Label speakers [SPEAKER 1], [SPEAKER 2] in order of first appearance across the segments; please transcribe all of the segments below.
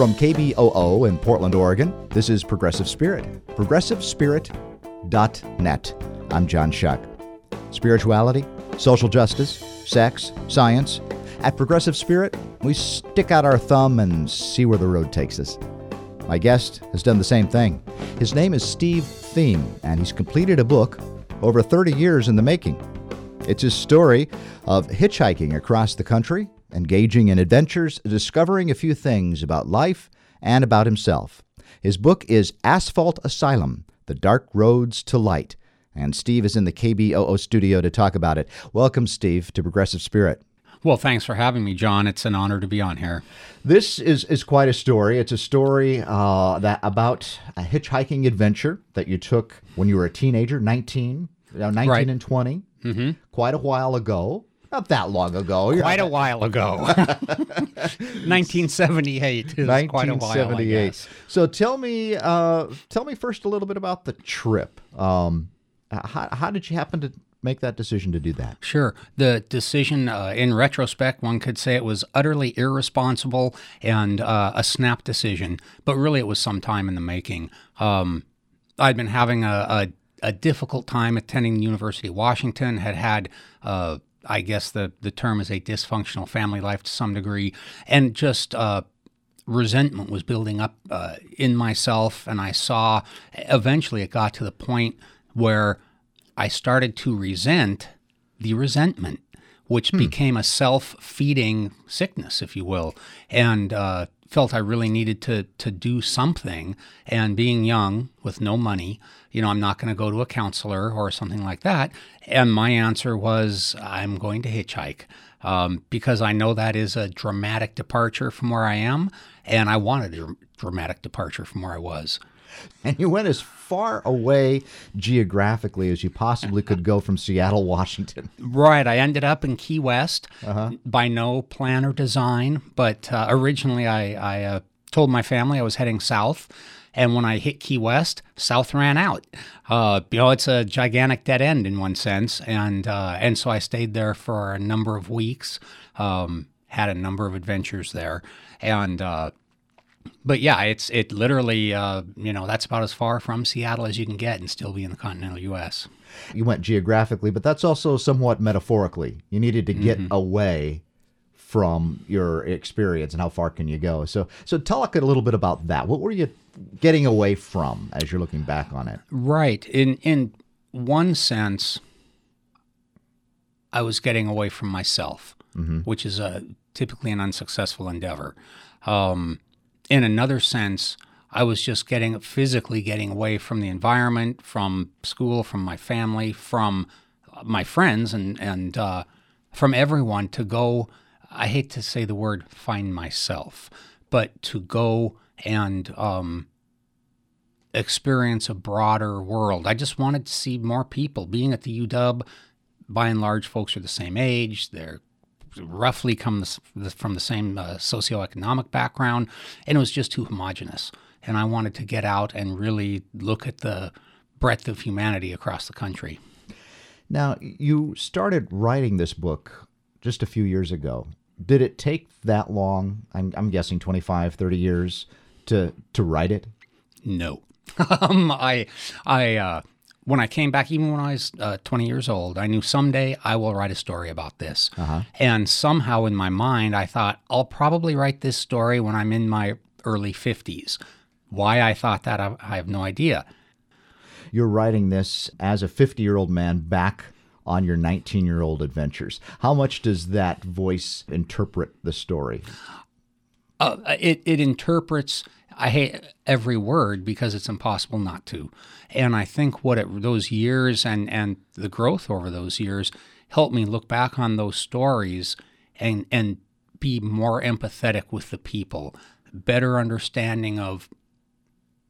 [SPEAKER 1] From KBOO in Portland, Oregon, this is Progressive Spirit. ProgressiveSpirit.net. I'm John Shuck. Spirituality, social justice, sex, science. At Progressive Spirit, we stick out our thumb and see where the road takes us. My guest has done the same thing. His name is Steve Thieme, and he's completed a book over 30 years in the making. It's his story of hitchhiking across the country, engaging in adventures, discovering a few things about life and about himself. His book is Asphalt Asylum The Dark Roads to Light, and Steve is in the KBOO studio to talk about it. Welcome, Steve, to Progressive Spirit.
[SPEAKER 2] Well, thanks for having me, John. It's an honor to be on here.
[SPEAKER 1] This is, is quite a story. It's a story uh, that about a hitchhiking adventure that you took when you were a teenager, 19, 19 right. and 20, mm-hmm. quite a while ago. Not that long ago.
[SPEAKER 2] Quite a while ago. 1978 is 1978. quite a while.
[SPEAKER 1] So tell me, uh, tell me first a little bit about the trip. Um, how, how did you happen to make that decision to do that?
[SPEAKER 2] Sure. The decision, uh, in retrospect, one could say it was utterly irresponsible and uh, a snap decision, but really it was some time in the making. Um, I'd been having a, a, a, difficult time attending the University of Washington, had had uh, I guess the, the term is a dysfunctional family life to some degree, and just uh, resentment was building up uh, in myself. And I saw eventually it got to the point where I started to resent the resentment, which hmm. became a self feeding sickness, if you will. And uh, felt I really needed to to do something. And being young with no money, you know, I'm not going to go to a counselor or something like that. And my answer was, I'm going to hitchhike. Um, because I know that is a dramatic departure from where I am, and I wanted a dramatic departure from where I was.
[SPEAKER 1] And you went as far away geographically as you possibly could go from Seattle, Washington.
[SPEAKER 2] Right. I ended up in Key West uh-huh. by no plan or design, but uh, originally I, I uh, told my family I was heading south. And when I hit Key West, South ran out. Uh, you know, it's a gigantic dead end in one sense, and uh, and so I stayed there for a number of weeks. Um, had a number of adventures there, and uh, but yeah, it's it literally uh, you know that's about as far from Seattle as you can get and still be in the continental U.S.
[SPEAKER 1] You went geographically, but that's also somewhat metaphorically. You needed to get mm-hmm. away from your experience and how far can you go. So so tell us a little bit about that. What were you getting away from as you're looking back on it?
[SPEAKER 2] Right. In in one sense, I was getting away from myself, mm-hmm. which is a typically an unsuccessful endeavor. Um, in another sense, I was just getting physically getting away from the environment, from school, from my family, from my friends, and and uh, from everyone to go. I hate to say the word find myself, but to go and um, experience a broader world. I just wanted to see more people. Being at the UW, by and large, folks are the same age. They're roughly come from the same uh, socioeconomic background, and it was just too homogenous. And I wanted to get out and really look at the breadth of humanity across the country.
[SPEAKER 1] Now, you started writing this book just a few years ago. Did it take that long? I'm, I'm guessing 25, 30 years to to write it?
[SPEAKER 2] No. um, I I uh, when I came back, even when I was uh, 20 years old, I knew someday I will write a story about this. Uh-huh. And somehow in my mind, I thought, I'll probably write this story when I'm in my early 50s. Why I thought that, I, I have no idea.
[SPEAKER 1] You're writing this as a 50 year old man back on your 19 year old adventures. How much does that voice interpret the story?
[SPEAKER 2] Uh, it, it interprets I hate every word because it's impossible not to. And I think what it, those years and, and the growth over those years helped me look back on those stories and, and be more empathetic with the people, better understanding of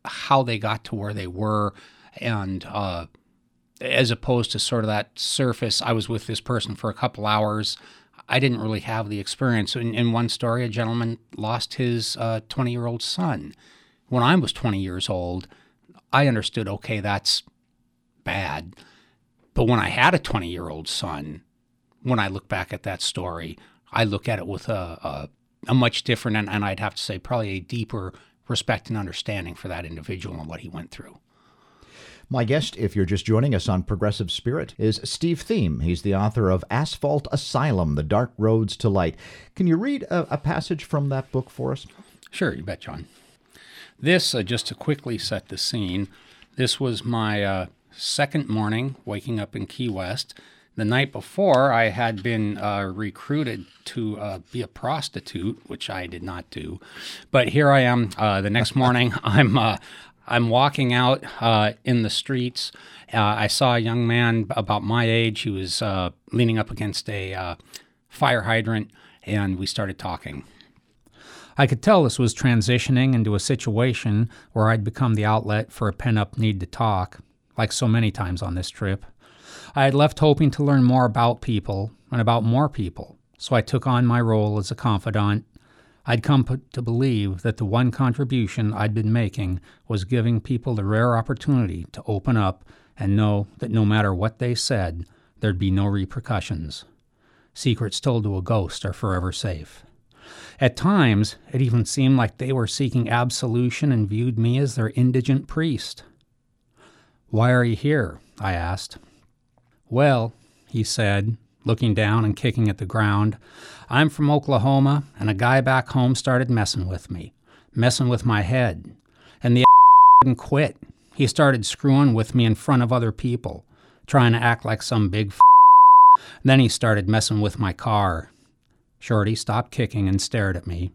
[SPEAKER 2] how they got to where they were, and uh, as opposed to sort of that surface, I was with this person for a couple hours. I didn't really have the experience. In, in one story, a gentleman lost his 20 uh, year old son. When I was 20 years old, I understood, okay, that's bad. But when I had a 20 year old son, when I look back at that story, I look at it with a, a a much different, and, and I'd have to say, probably a deeper respect and understanding for that individual and what he went through.
[SPEAKER 1] My guest, if you're just joining us on Progressive Spirit, is Steve Thieme. He's the author of Asphalt Asylum The Dark Roads to Light. Can you read a, a passage from that book for us?
[SPEAKER 2] Sure, you bet, John. This, uh, just to quickly set the scene, this was my uh, second morning waking up in Key West. The night before, I had been uh, recruited to uh, be a prostitute, which I did not do. But here I am. Uh, the next morning, I'm uh, I'm walking out uh, in the streets. Uh, I saw a young man about my age. He was uh, leaning up against a uh, fire hydrant, and we started talking. I could tell this was transitioning into a situation where I'd become the outlet for a pent up need to talk, like so many times on this trip. I had left hoping to learn more about people and about more people, so I took on my role as a confidant I'd come to believe that the one contribution I'd been making was giving people the rare opportunity to open up and know that no matter what they said, there'd be no repercussions. Secrets told to a ghost are forever safe. At times, it even seemed like they were seeking absolution and viewed me as their indigent priest. Why are you here? I asked. Well, he said, looking down and kicking at the ground. I'm from Oklahoma, and a guy back home started messing with me, messing with my head. And the didn't quit. He started screwing with me in front of other people, trying to act like some big Then he started messing with my car. Shorty stopped kicking and stared at me.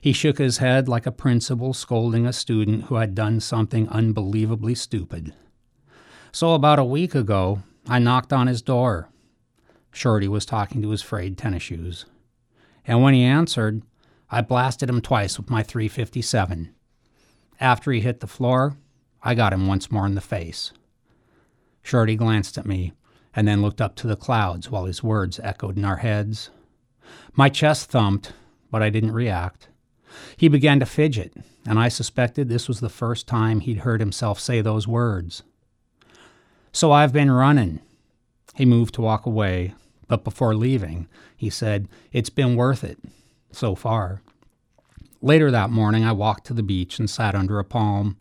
[SPEAKER 2] He shook his head like a principal scolding a student who had done something unbelievably stupid. So, about a week ago, I knocked on his door. Shorty was talking to his frayed tennis shoes. And when he answered, I blasted him twice with my 357. After he hit the floor, I got him once more in the face. Shorty glanced at me and then looked up to the clouds while his words echoed in our heads. My chest thumped, but I didn't react. He began to fidget, and I suspected this was the first time he'd heard himself say those words. So I've been running. He moved to walk away, but before leaving, he said, It's been worth it so far. Later that morning, I walked to the beach and sat under a palm.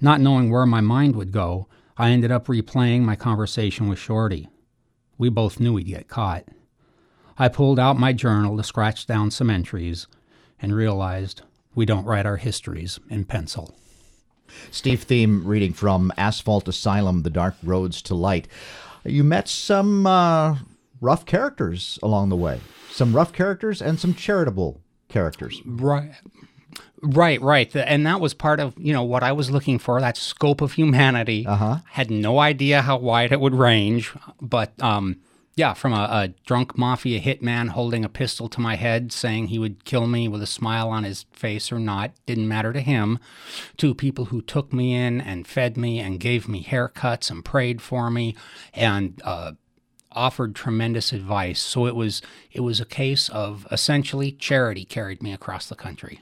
[SPEAKER 2] Not knowing where my mind would go, I ended up replaying my conversation with Shorty. We both knew we'd get caught. I pulled out my journal to scratch down some entries and realized we don't write our histories in pencil.
[SPEAKER 1] Steve Thieme reading from Asphalt Asylum The Dark Roads to Light. You met some uh, rough characters along the way. Some rough characters and some charitable characters.
[SPEAKER 2] Right. Right, right. And that was part of, you know, what I was looking for, that scope of humanity.
[SPEAKER 1] Uh-huh.
[SPEAKER 2] Had no idea how wide it would range, but um yeah, from a, a, drunk mafia hitman holding a pistol to my head saying he would kill me with a smile on his face or not, didn't matter to him, to people who took me in and fed me and gave me haircuts and prayed for me and uh, offered tremendous advice. So it was it was a case of essentially charity carried me across the country.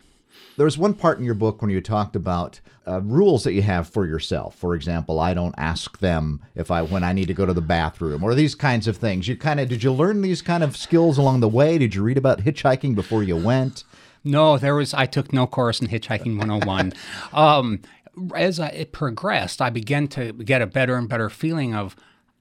[SPEAKER 1] There was one part in your book when you talked about uh, rules that you have for yourself. For example, I don't ask them if I when I need to go to the bathroom or these kinds of things. You kind of did you learn these kind of skills along the way? Did you read about hitchhiking before you went?
[SPEAKER 2] No, there was. I took no course in hitchhiking 101. um, as I, it progressed, I began to get a better and better feeling of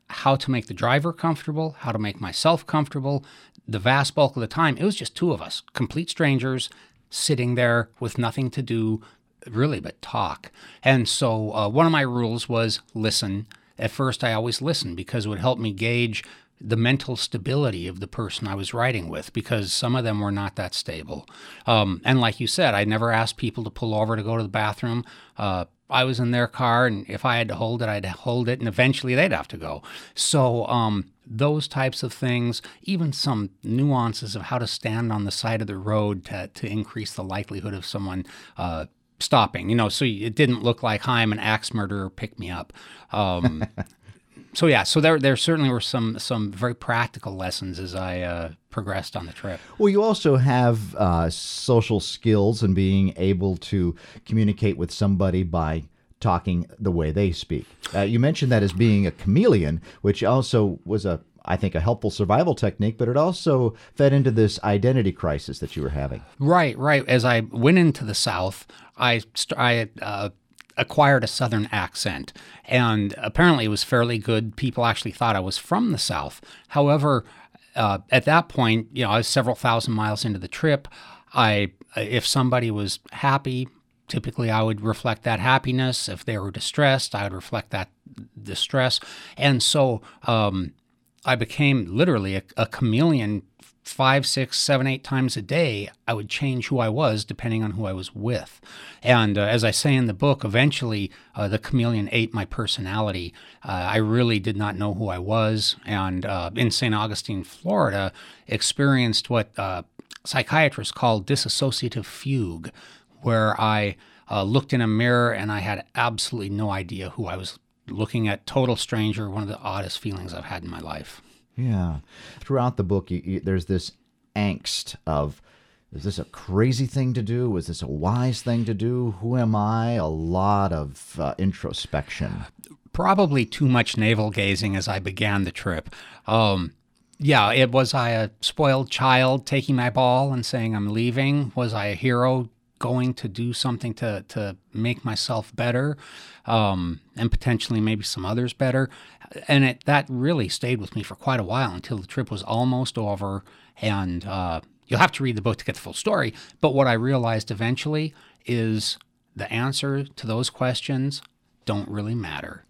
[SPEAKER 2] how to make the driver comfortable, how to make myself comfortable. The vast bulk of the time, it was just two of us, complete strangers, sitting there with nothing to do, really, but talk. And so uh, one of my rules was listen. At first, I always listened because it would help me gauge the mental stability of the person I was writing with because some of them were not that stable. Um, and like you said, I never asked people to pull over to go to the bathroom. Uh, I was in their car, and if I had to hold it, I'd hold it, and eventually they'd have to go. So, um, those types of things, even some nuances of how to stand on the side of the road to, to increase the likelihood of someone uh, stopping. You know, so it didn't look like, hi, I'm an axe murderer, pick me up. Um, so yeah, so there there certainly were some some very practical lessons as I uh, progressed on the trip.
[SPEAKER 1] Well, you also have uh, social skills and being able to communicate with somebody by talking the way they speak. Uh, you mentioned that as being a chameleon, which also was a I think, a helpful survival technique, but it also fed into this identity crisis that you were having.
[SPEAKER 2] Right, right. As I went into the South, I, st- I uh, acquired a Southern accent, and apparently it was fairly good. People actually thought I was from the South. However, uh, at that point, you know, I was several thousand miles into the trip. I, if somebody was happy, typically I would reflect that happiness. If they were distressed, I would reflect that distress. And so um, I became literally a, a chameleon five, six, seven, eight times a day, I would change who I was depending on who I was with. And uh, as I say in the book, eventually uh, the chameleon ate my personality. Uh, I really did not know who I was. And uh, in St. Augustine, Florida, experienced what uh, psychiatrists call dissociative fugue, where I uh, looked in a mirror and I had absolutely no idea who I was looking at. Total stranger, one of the oddest feelings I've had in my life.
[SPEAKER 1] Yeah. Throughout the book, you, you, there's this angst of is this a crazy thing to do? Was this a wise thing to do? Who am I? A lot of uh, introspection.
[SPEAKER 2] Probably too much navel gazing as I began the trip. Um, yeah, it was I a spoiled child taking my ball and saying I'm leaving? Was I a hero going to do something to to make myself better, um, and potentially maybe some others better? And it that really stayed with me for quite a while until the trip was almost over. And uh, you'll have to read the book to get the full story. But what I realized eventually is the answer to those questions don't really matter,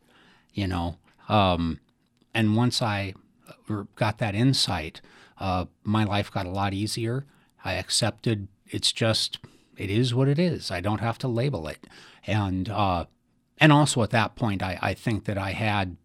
[SPEAKER 2] you know. Um, and once I got that insight, uh, my life got a lot easier. I accepted it's just it is what it is. I don't have to label it, and uh, and also at that point, I, I think that I had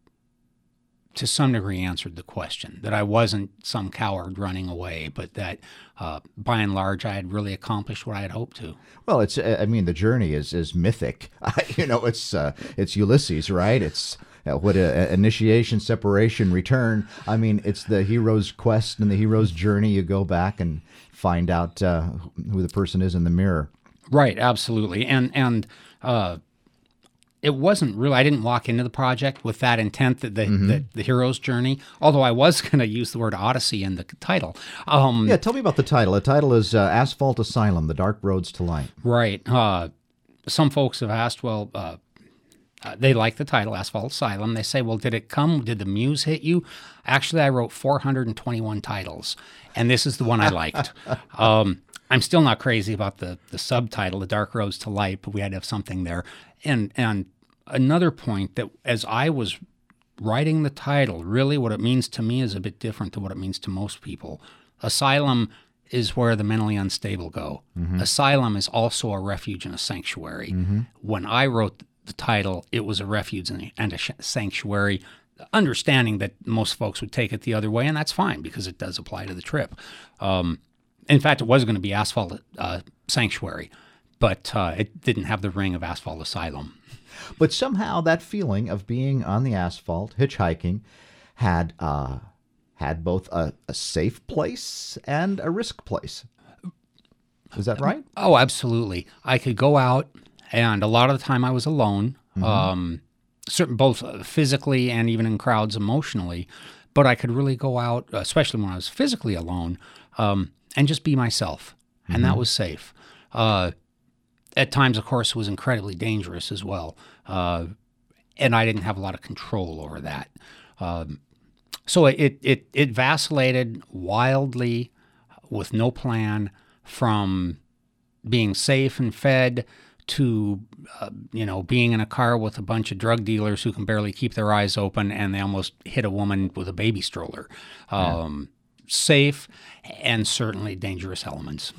[SPEAKER 2] to some degree answered the question that I wasn't some coward running away, but that uh, by and large I had really accomplished what I had hoped to.
[SPEAKER 1] Well, it's I mean the journey is is mythic. you know, it's uh, it's Ulysses, right? It's uh, what initiation, separation, return. I mean, it's the hero's quest and the hero's journey. You go back and find out uh, who the person is in the mirror.
[SPEAKER 2] Right, absolutely, and and uh, it wasn't really. I didn't walk into the project with that intent that the mm-hmm. the, the, hero's journey. Although I was going to use the word Odyssey in the title.
[SPEAKER 1] Um, yeah, tell me about the title. The title is uh, Asphalt Asylum: The Dark Roads to Light.
[SPEAKER 2] Right. Uh, some folks have asked, well, uh, uh, they like the title Asphalt Asylum. They say, well, did it come? Did the muse hit you? Actually, I wrote 421 titles, and this is the one I liked. um, I'm still not crazy about the the subtitle, The Dark Roads to Light, but we had to have something there. And and another point that as I was writing the title, really what it means to me is a bit different to what it means to most people. Asylum is where the mentally unstable go. Mm-hmm. Asylum is also a refuge and a sanctuary. Mm-hmm. When I wrote the title, it was a refuge and a sanctuary, understanding that most folks would take it the other way, and that's fine because it does apply to the trip. Um, in fact, it was going to be Asphalt uh, Sanctuary, but uh, it didn't have the ring of Asphalt Asylum.
[SPEAKER 1] But somehow that feeling of being on the asphalt, hitchhiking, had uh, had both a, a safe place and a risk place. Is that right?
[SPEAKER 2] Oh, absolutely. I could go out and a lot of the time I was alone, mm-hmm. um, certain, both physically and even in crowds emotionally. But I could really go out, especially when I was physically alone, um, and just be myself, mm-hmm. and that mm-hmm. was safe. Uh, at times, of course, it was incredibly dangerous as well, uh, and I didn't have a lot of control over that. Um, so it, it it vacillated wildly, with no plan, from being safe and fed to uh, you know being in a car with a bunch of drug dealers who can barely keep their eyes open and they almost hit a woman with a baby stroller. Um, yeah. Safe and certainly dangerous elements.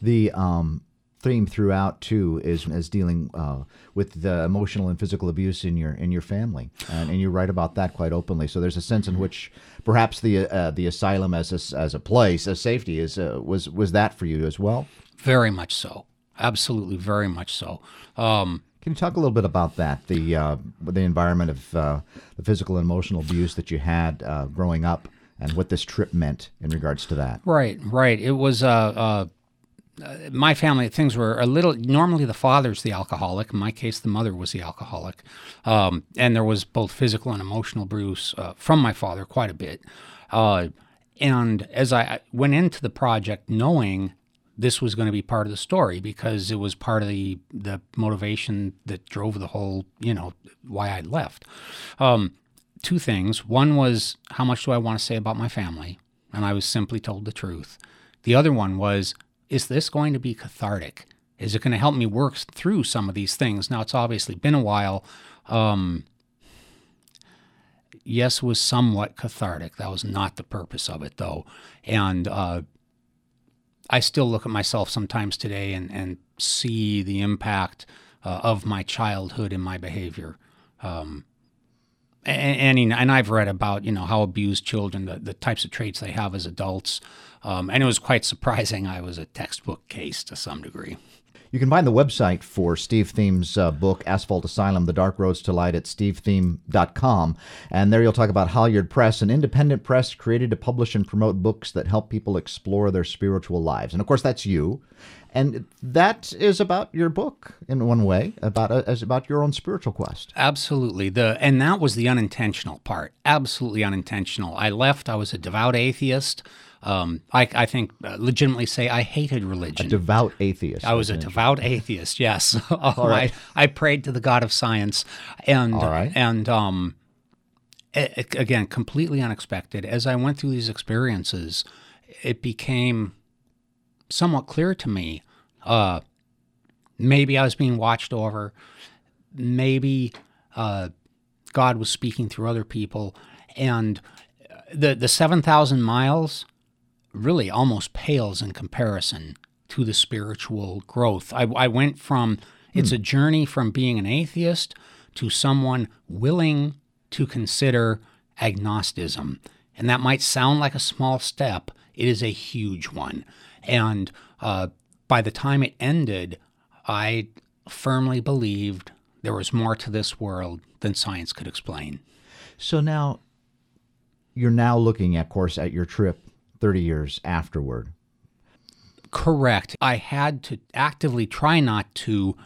[SPEAKER 1] The um, theme throughout too is is dealing uh, with the emotional and physical abuse in your in your family, and, and you write about that quite openly. So there's a sense in which perhaps the uh, the asylum as a, as a place, as safety, is uh, was was that for you as well.
[SPEAKER 2] Very much so. Absolutely, very much so. Um,
[SPEAKER 1] Can you talk a little bit about that, the uh, the environment of uh, the physical and emotional abuse that you had uh, growing up, and what this trip meant in regards to that?
[SPEAKER 2] Right, right. It was uh, uh, my family. Things were a little. Normally, the father's the alcoholic. In my case, the mother was the alcoholic, um, and there was both physical and emotional abuse uh, from my father, quite a bit. Uh, and as I went into the project knowing this was going to be part of the story because it was part of the the motivation that drove the whole, you know, why I left. Um, two things. One was how much do I want to say about my family? And I was simply told the truth. The other one was, is this going to be cathartic? Is it going to help me work through some of these things? Now, it's obviously been a while. Um, yes, was somewhat cathartic. That was not the purpose of it, though. And uh, I still look at myself sometimes today and, and see the impact uh, of my childhood in my behavior. Um, and, and, and I've read about you know how abused children, the, the types of traits they have as adults, um, and it was quite surprising. I was a textbook case to some degree.
[SPEAKER 1] You can find the website for Steve Thieme's uh, book, Asphalt Asylum The Dark Roads to Light, at stevethieme.com. And there you'll talk about Halyard Press, an independent press created to publish and promote books that help people explore their spiritual lives. And of course, that's you. And that is about your book in one way, about uh, as about your own spiritual quest.
[SPEAKER 2] Absolutely. The and that was the unintentional part. Absolutely unintentional. I left. I was a devout atheist. Um, I, I, think uh, legitimately say I hated religion.
[SPEAKER 1] A devout atheist.
[SPEAKER 2] I was a devout atheist. Yes. All right. I, I, prayed to the God of science, and All right. and um, it, again, completely unexpected. As I went through these experiences, it became somewhat clear to me. Uh, maybe I was being watched over. Maybe uh, God was speaking through other people, and the the seven thousand miles really almost pales in comparison to the spiritual growth. I, I went from it's hmm. a journey from being an atheist to someone willing to consider agnosticism. And that might sound like a small step, it is a huge one. And uh, by the time it ended, I firmly believed there was more to this world than science could explain.
[SPEAKER 1] So now you're now looking, of course, at your trip 30 years afterward.
[SPEAKER 2] Correct. I had to actively try not to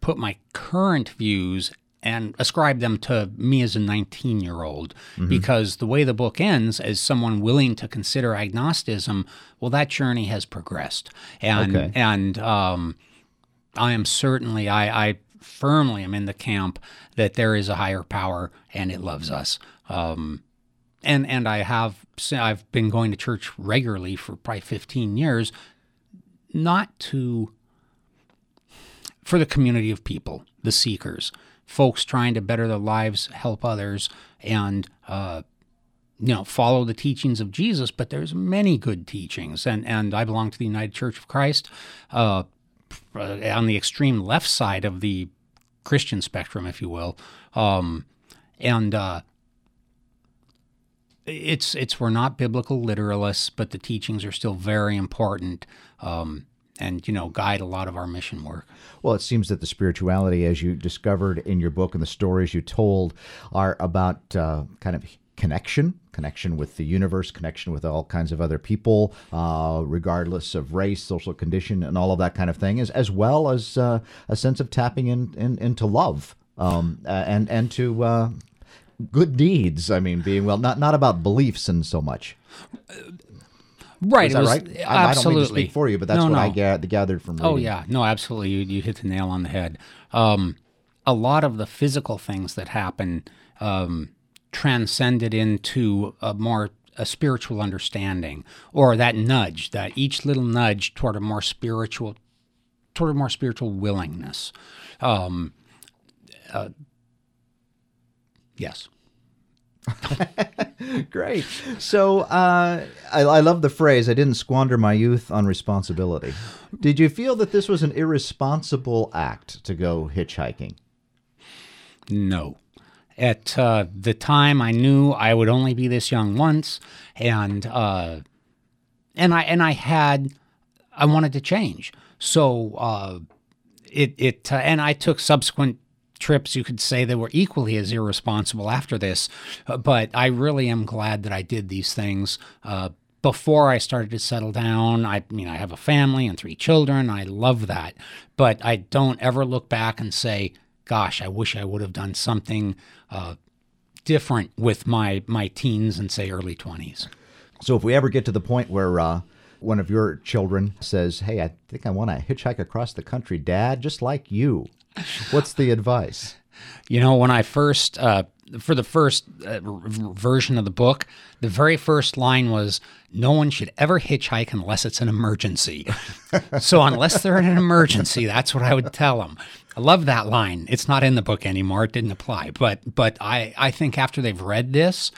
[SPEAKER 2] put my current views and ascribe them to me as a 19 year old mm-hmm. because the way the book ends as someone willing to consider agnosticism well that journey has progressed and okay. and um, i am certainly I, I firmly am in the camp that there is a higher power and it loves us um, and and I have I've been going to church regularly for probably 15 years, not to for the community of people, the seekers, folks trying to better their lives, help others, and uh, you know follow the teachings of Jesus. But there's many good teachings, and and I belong to the United Church of Christ. Uh, on the extreme left side of the Christian spectrum, if you will, um, and uh, it's it's we're not biblical literalists, but the teachings are still very important. Um, and you know guide a lot of our mission work.
[SPEAKER 1] Well, it seems that the spirituality, as you discovered in your book and the stories you told, are about uh, kind of connection, connection with the universe, connection with all kinds of other people, uh, regardless of race, social condition, and all of that kind of thing, as as well as uh, a sense of tapping in, in into love. Um, and and to uh, good deeds. I mean, being well, not not about beliefs and so much.
[SPEAKER 2] Right,
[SPEAKER 1] Is that
[SPEAKER 2] was,
[SPEAKER 1] right?
[SPEAKER 2] Absolutely.
[SPEAKER 1] I, don't mean to speak for you, but that's
[SPEAKER 2] no,
[SPEAKER 1] what
[SPEAKER 2] no.
[SPEAKER 1] I gathered from
[SPEAKER 2] oh,
[SPEAKER 1] reading.
[SPEAKER 2] Oh yeah, no, absolutely. You you hit the nail on the head. Um, a lot of the physical things that happen um, transcended into a more a spiritual understanding, or that nudge, that each little nudge toward a more spiritual, toward a more spiritual willingness. Um, uh, yes.
[SPEAKER 1] Great. So uh, I, I, love the phrase, I didn't squander my youth on responsibility. Did you feel that this was an irresponsible act to go hitchhiking?
[SPEAKER 2] No. At uh, the time, I knew I would only be this young once, and uh, and I and I had I wanted to change. So uh, it it uh, and I took subsequent trips, you could say they were equally as irresponsible after this. Uh, but I really am glad that I did these things. Uh, before I started to settle down, I mean, I have a family and three children. I love that. But I don't ever look back and say, gosh, I wish I would have done something uh, different with my my teens and say early 20s.
[SPEAKER 1] So if we ever get to the point where uh, one of your children says, "Hey, I think I want to hitchhike across the country, Dad, just like you," what's the advice?
[SPEAKER 2] You know, when I first uh, for the first uh, version of the book, the very first line was, "No one should ever hitchhike unless it's an emergency." so unless they're in an emergency, that's what I would tell them. I love that line. It's not in the book anymore. It didn't apply, but but I I think after they've read this,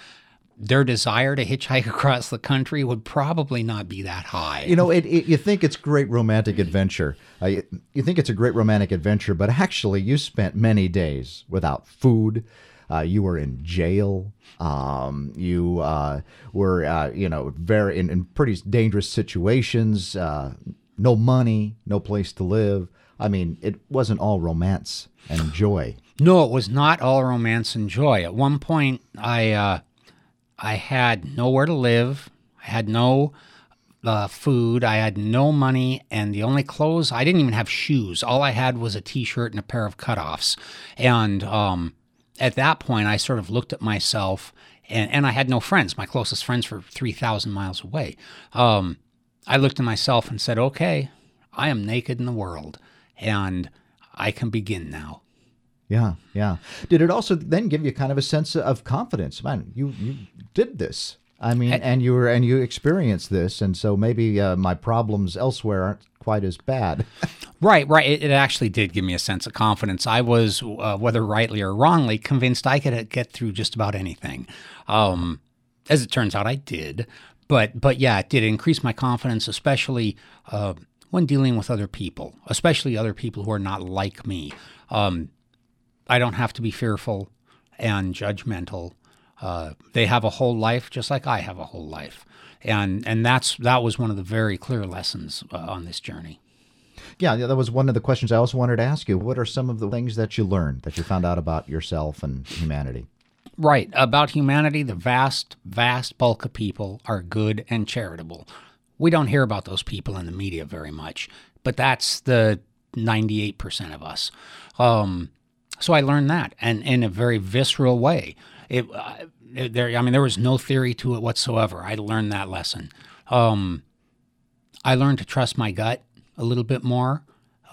[SPEAKER 2] their desire to hitchhike across the country would probably not be that high.
[SPEAKER 1] You know, it, it, you think it's great romantic adventure. Uh, you, you, think it's a great romantic adventure, but actually, you spent many days without food. Uh, you were in jail. Um, you uh, were, uh, you know, very in, in pretty dangerous situations. Uh, no money, no place to live. I mean, it wasn't all romance and joy.
[SPEAKER 2] No, it was not all romance and joy. At one point, I uh, I had nowhere to live. I had no uh, food. I had no money, and the only clothes I didn't even have shoes. All I had was a T-shirt and a pair of cutoffs. And um, at that point, I sort of looked at myself, and, and I had no friends. My closest friends were three thousand miles away. Um, I looked at myself and said, "Okay, I am naked in the world, and I can begin now."
[SPEAKER 1] Yeah, yeah. Did it also then give you kind of a sense of confidence? Man, you you did this. I mean, and, and you were and you experienced this, and so maybe uh, my problems elsewhere aren't quite as bad.
[SPEAKER 2] right, right. It, it, actually did give me a sense of confidence. I was, uh, whether rightly or wrongly, convinced I could uh, get through just about anything. Um, as it turns out, I did. But but yeah, it did increase my confidence, especially uh, when dealing with other people, especially other people who are not like me. Um, I don't have to be fearful and judgmental. Uh, they have a whole life just like I have a whole life, and and that's that was one of the very clear lessons uh, on this journey.
[SPEAKER 1] Yeah, that was one of the questions I also wanted to ask you. What are some of the things that you learned that you found out about yourself and humanity?
[SPEAKER 2] Right. About humanity, the vast, vast bulk of people are good and charitable. We don't hear about those people in the media very much, but that's the 98% of us. Um, so I learned that, and in a very visceral way. It, uh, it, there, I mean, there was no theory to it whatsoever. I learned that lesson. Um, I learned to trust my gut a little bit more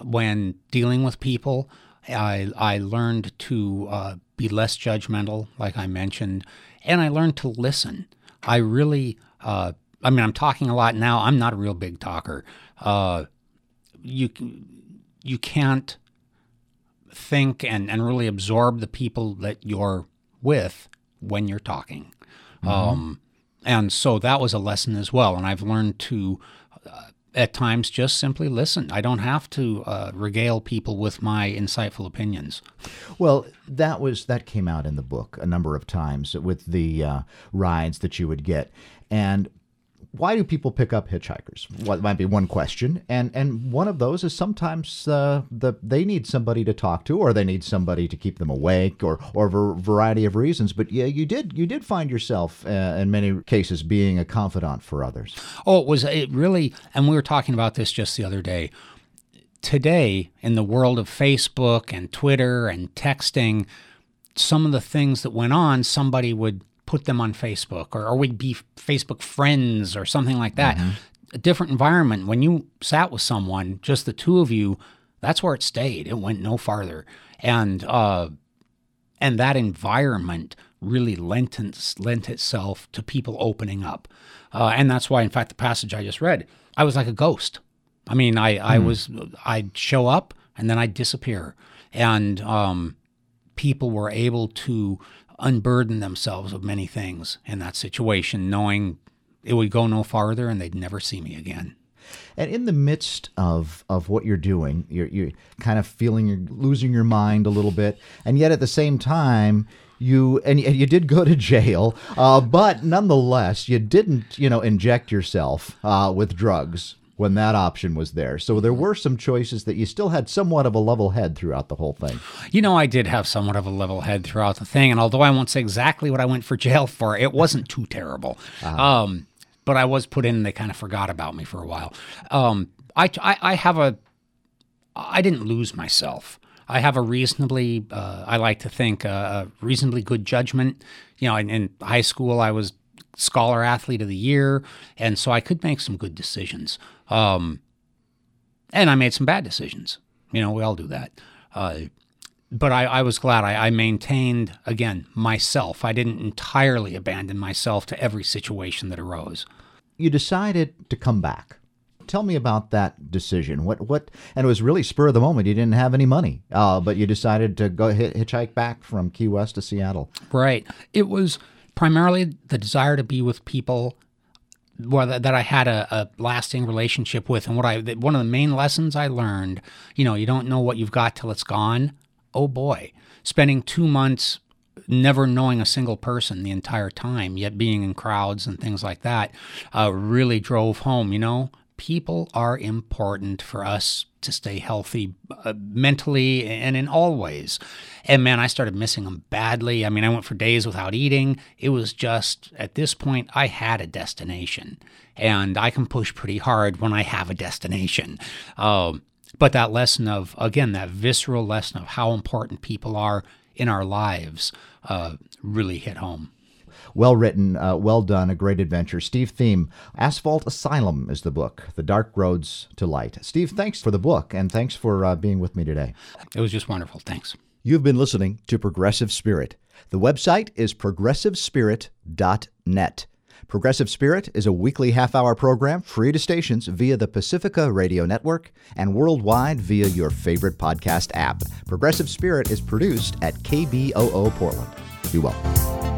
[SPEAKER 2] when dealing with people. I I learned to uh, be less judgmental, like I mentioned, and I learned to listen. I really, uh, I mean, I'm talking a lot now. I'm not a real big talker. Uh, you you can't think and, and really absorb the people that you're with when you're talking. Mm-hmm. Um, and so that was a lesson as well. And I've learned to, uh, at times, just simply listen. I don't have to uh, regale people with my insightful opinions.
[SPEAKER 1] Well, that was that came out in the book a number of times with the uh, rides that you would get, and why do people pick up hitchhikers? What might be one question, and and one of those is sometimes uh, the they need somebody to talk to, or they need somebody to keep them awake, or or a variety of reasons. But yeah, you did you did find yourself uh, in many cases being a confidant for others.
[SPEAKER 2] Oh, it was it really, and we were talking about this just the other day. Today, in the world of Facebook and Twitter and texting, some of the things that went on, somebody would put them on Facebook or, or we'd be Facebook friends or something like that. Mm-hmm. A different environment. When you sat with someone, just the two of you, that's where it stayed. It went no farther. And uh, and that environment really lent, lent itself to people opening up. Uh, and that's why, in fact, the passage I just read, I was like a ghost. I mean, I, I hmm. was, I'd show up and then I'd disappear. And um, people were able to unburden themselves of many things in that situation, knowing it would go no farther and they'd never see me again.
[SPEAKER 1] And in the midst of, of what you're doing, you're, you're kind of feeling you're losing your mind a little bit. And yet at the same time, you and, and you did go to jail, uh, but nonetheless, you didn't, you know, inject yourself uh, with drugs when that option was there. So there were some choices that you still had somewhat of a level head throughout the whole thing.
[SPEAKER 2] You know, I did have somewhat of a level head throughout the thing, and although I won't say exactly what I went for jail for, it wasn't too terrible. Uh-huh. Um, but I was put in, and they kind of forgot about me for a while. Um, I, I, I have a, I didn't lose myself. I have a reasonably, uh, I like to think, uh, a reasonably good judgment. You know, in, in high school, I was scholar athlete of the year, and so I could make some good decisions. Um, and I made some bad decisions. You know, we all do that. Uh, but I, I, was glad I, I, maintained again myself. I didn't entirely abandon myself to every situation that arose.
[SPEAKER 1] You decided to come back. Tell me about that decision. What what? And it was really spur of the moment. You didn't have any money, uh, but you decided to go hitchhike back from Key West to Seattle.
[SPEAKER 2] Right. It was primarily the desire to be with people well, that I had a, a, lasting relationship with, and what I one of the main lessons I learned, you know, you don't know what you've got till it's gone. Oh boy, spending two months never knowing a single person the entire time, yet being in crowds and things like that, uh, really drove home. You know, people are important for us to stay healthy uh, mentally and in all ways. And man, I started missing them badly. I mean, I went for days without eating. It was just, at this point, I had a destination. And I can push pretty hard when I have a destination. Um, but that lesson of, again, that visceral lesson of how important people are in our lives uh, really hit home.
[SPEAKER 1] Well written, uh, well done, a great adventure. Steve Thieme, Asphalt Asylum is the book, The Dark Roads to Light. Steve, thanks for the book and thanks for uh, being with me today.
[SPEAKER 2] It was just wonderful. Thanks.
[SPEAKER 1] You've been listening to Progressive Spirit. The website is progressivespirit.net. Progressive Spirit is a weekly half hour program free to stations via the Pacifica Radio Network and worldwide via your favorite podcast app. Progressive Spirit is produced at KBOO Portland. Be well.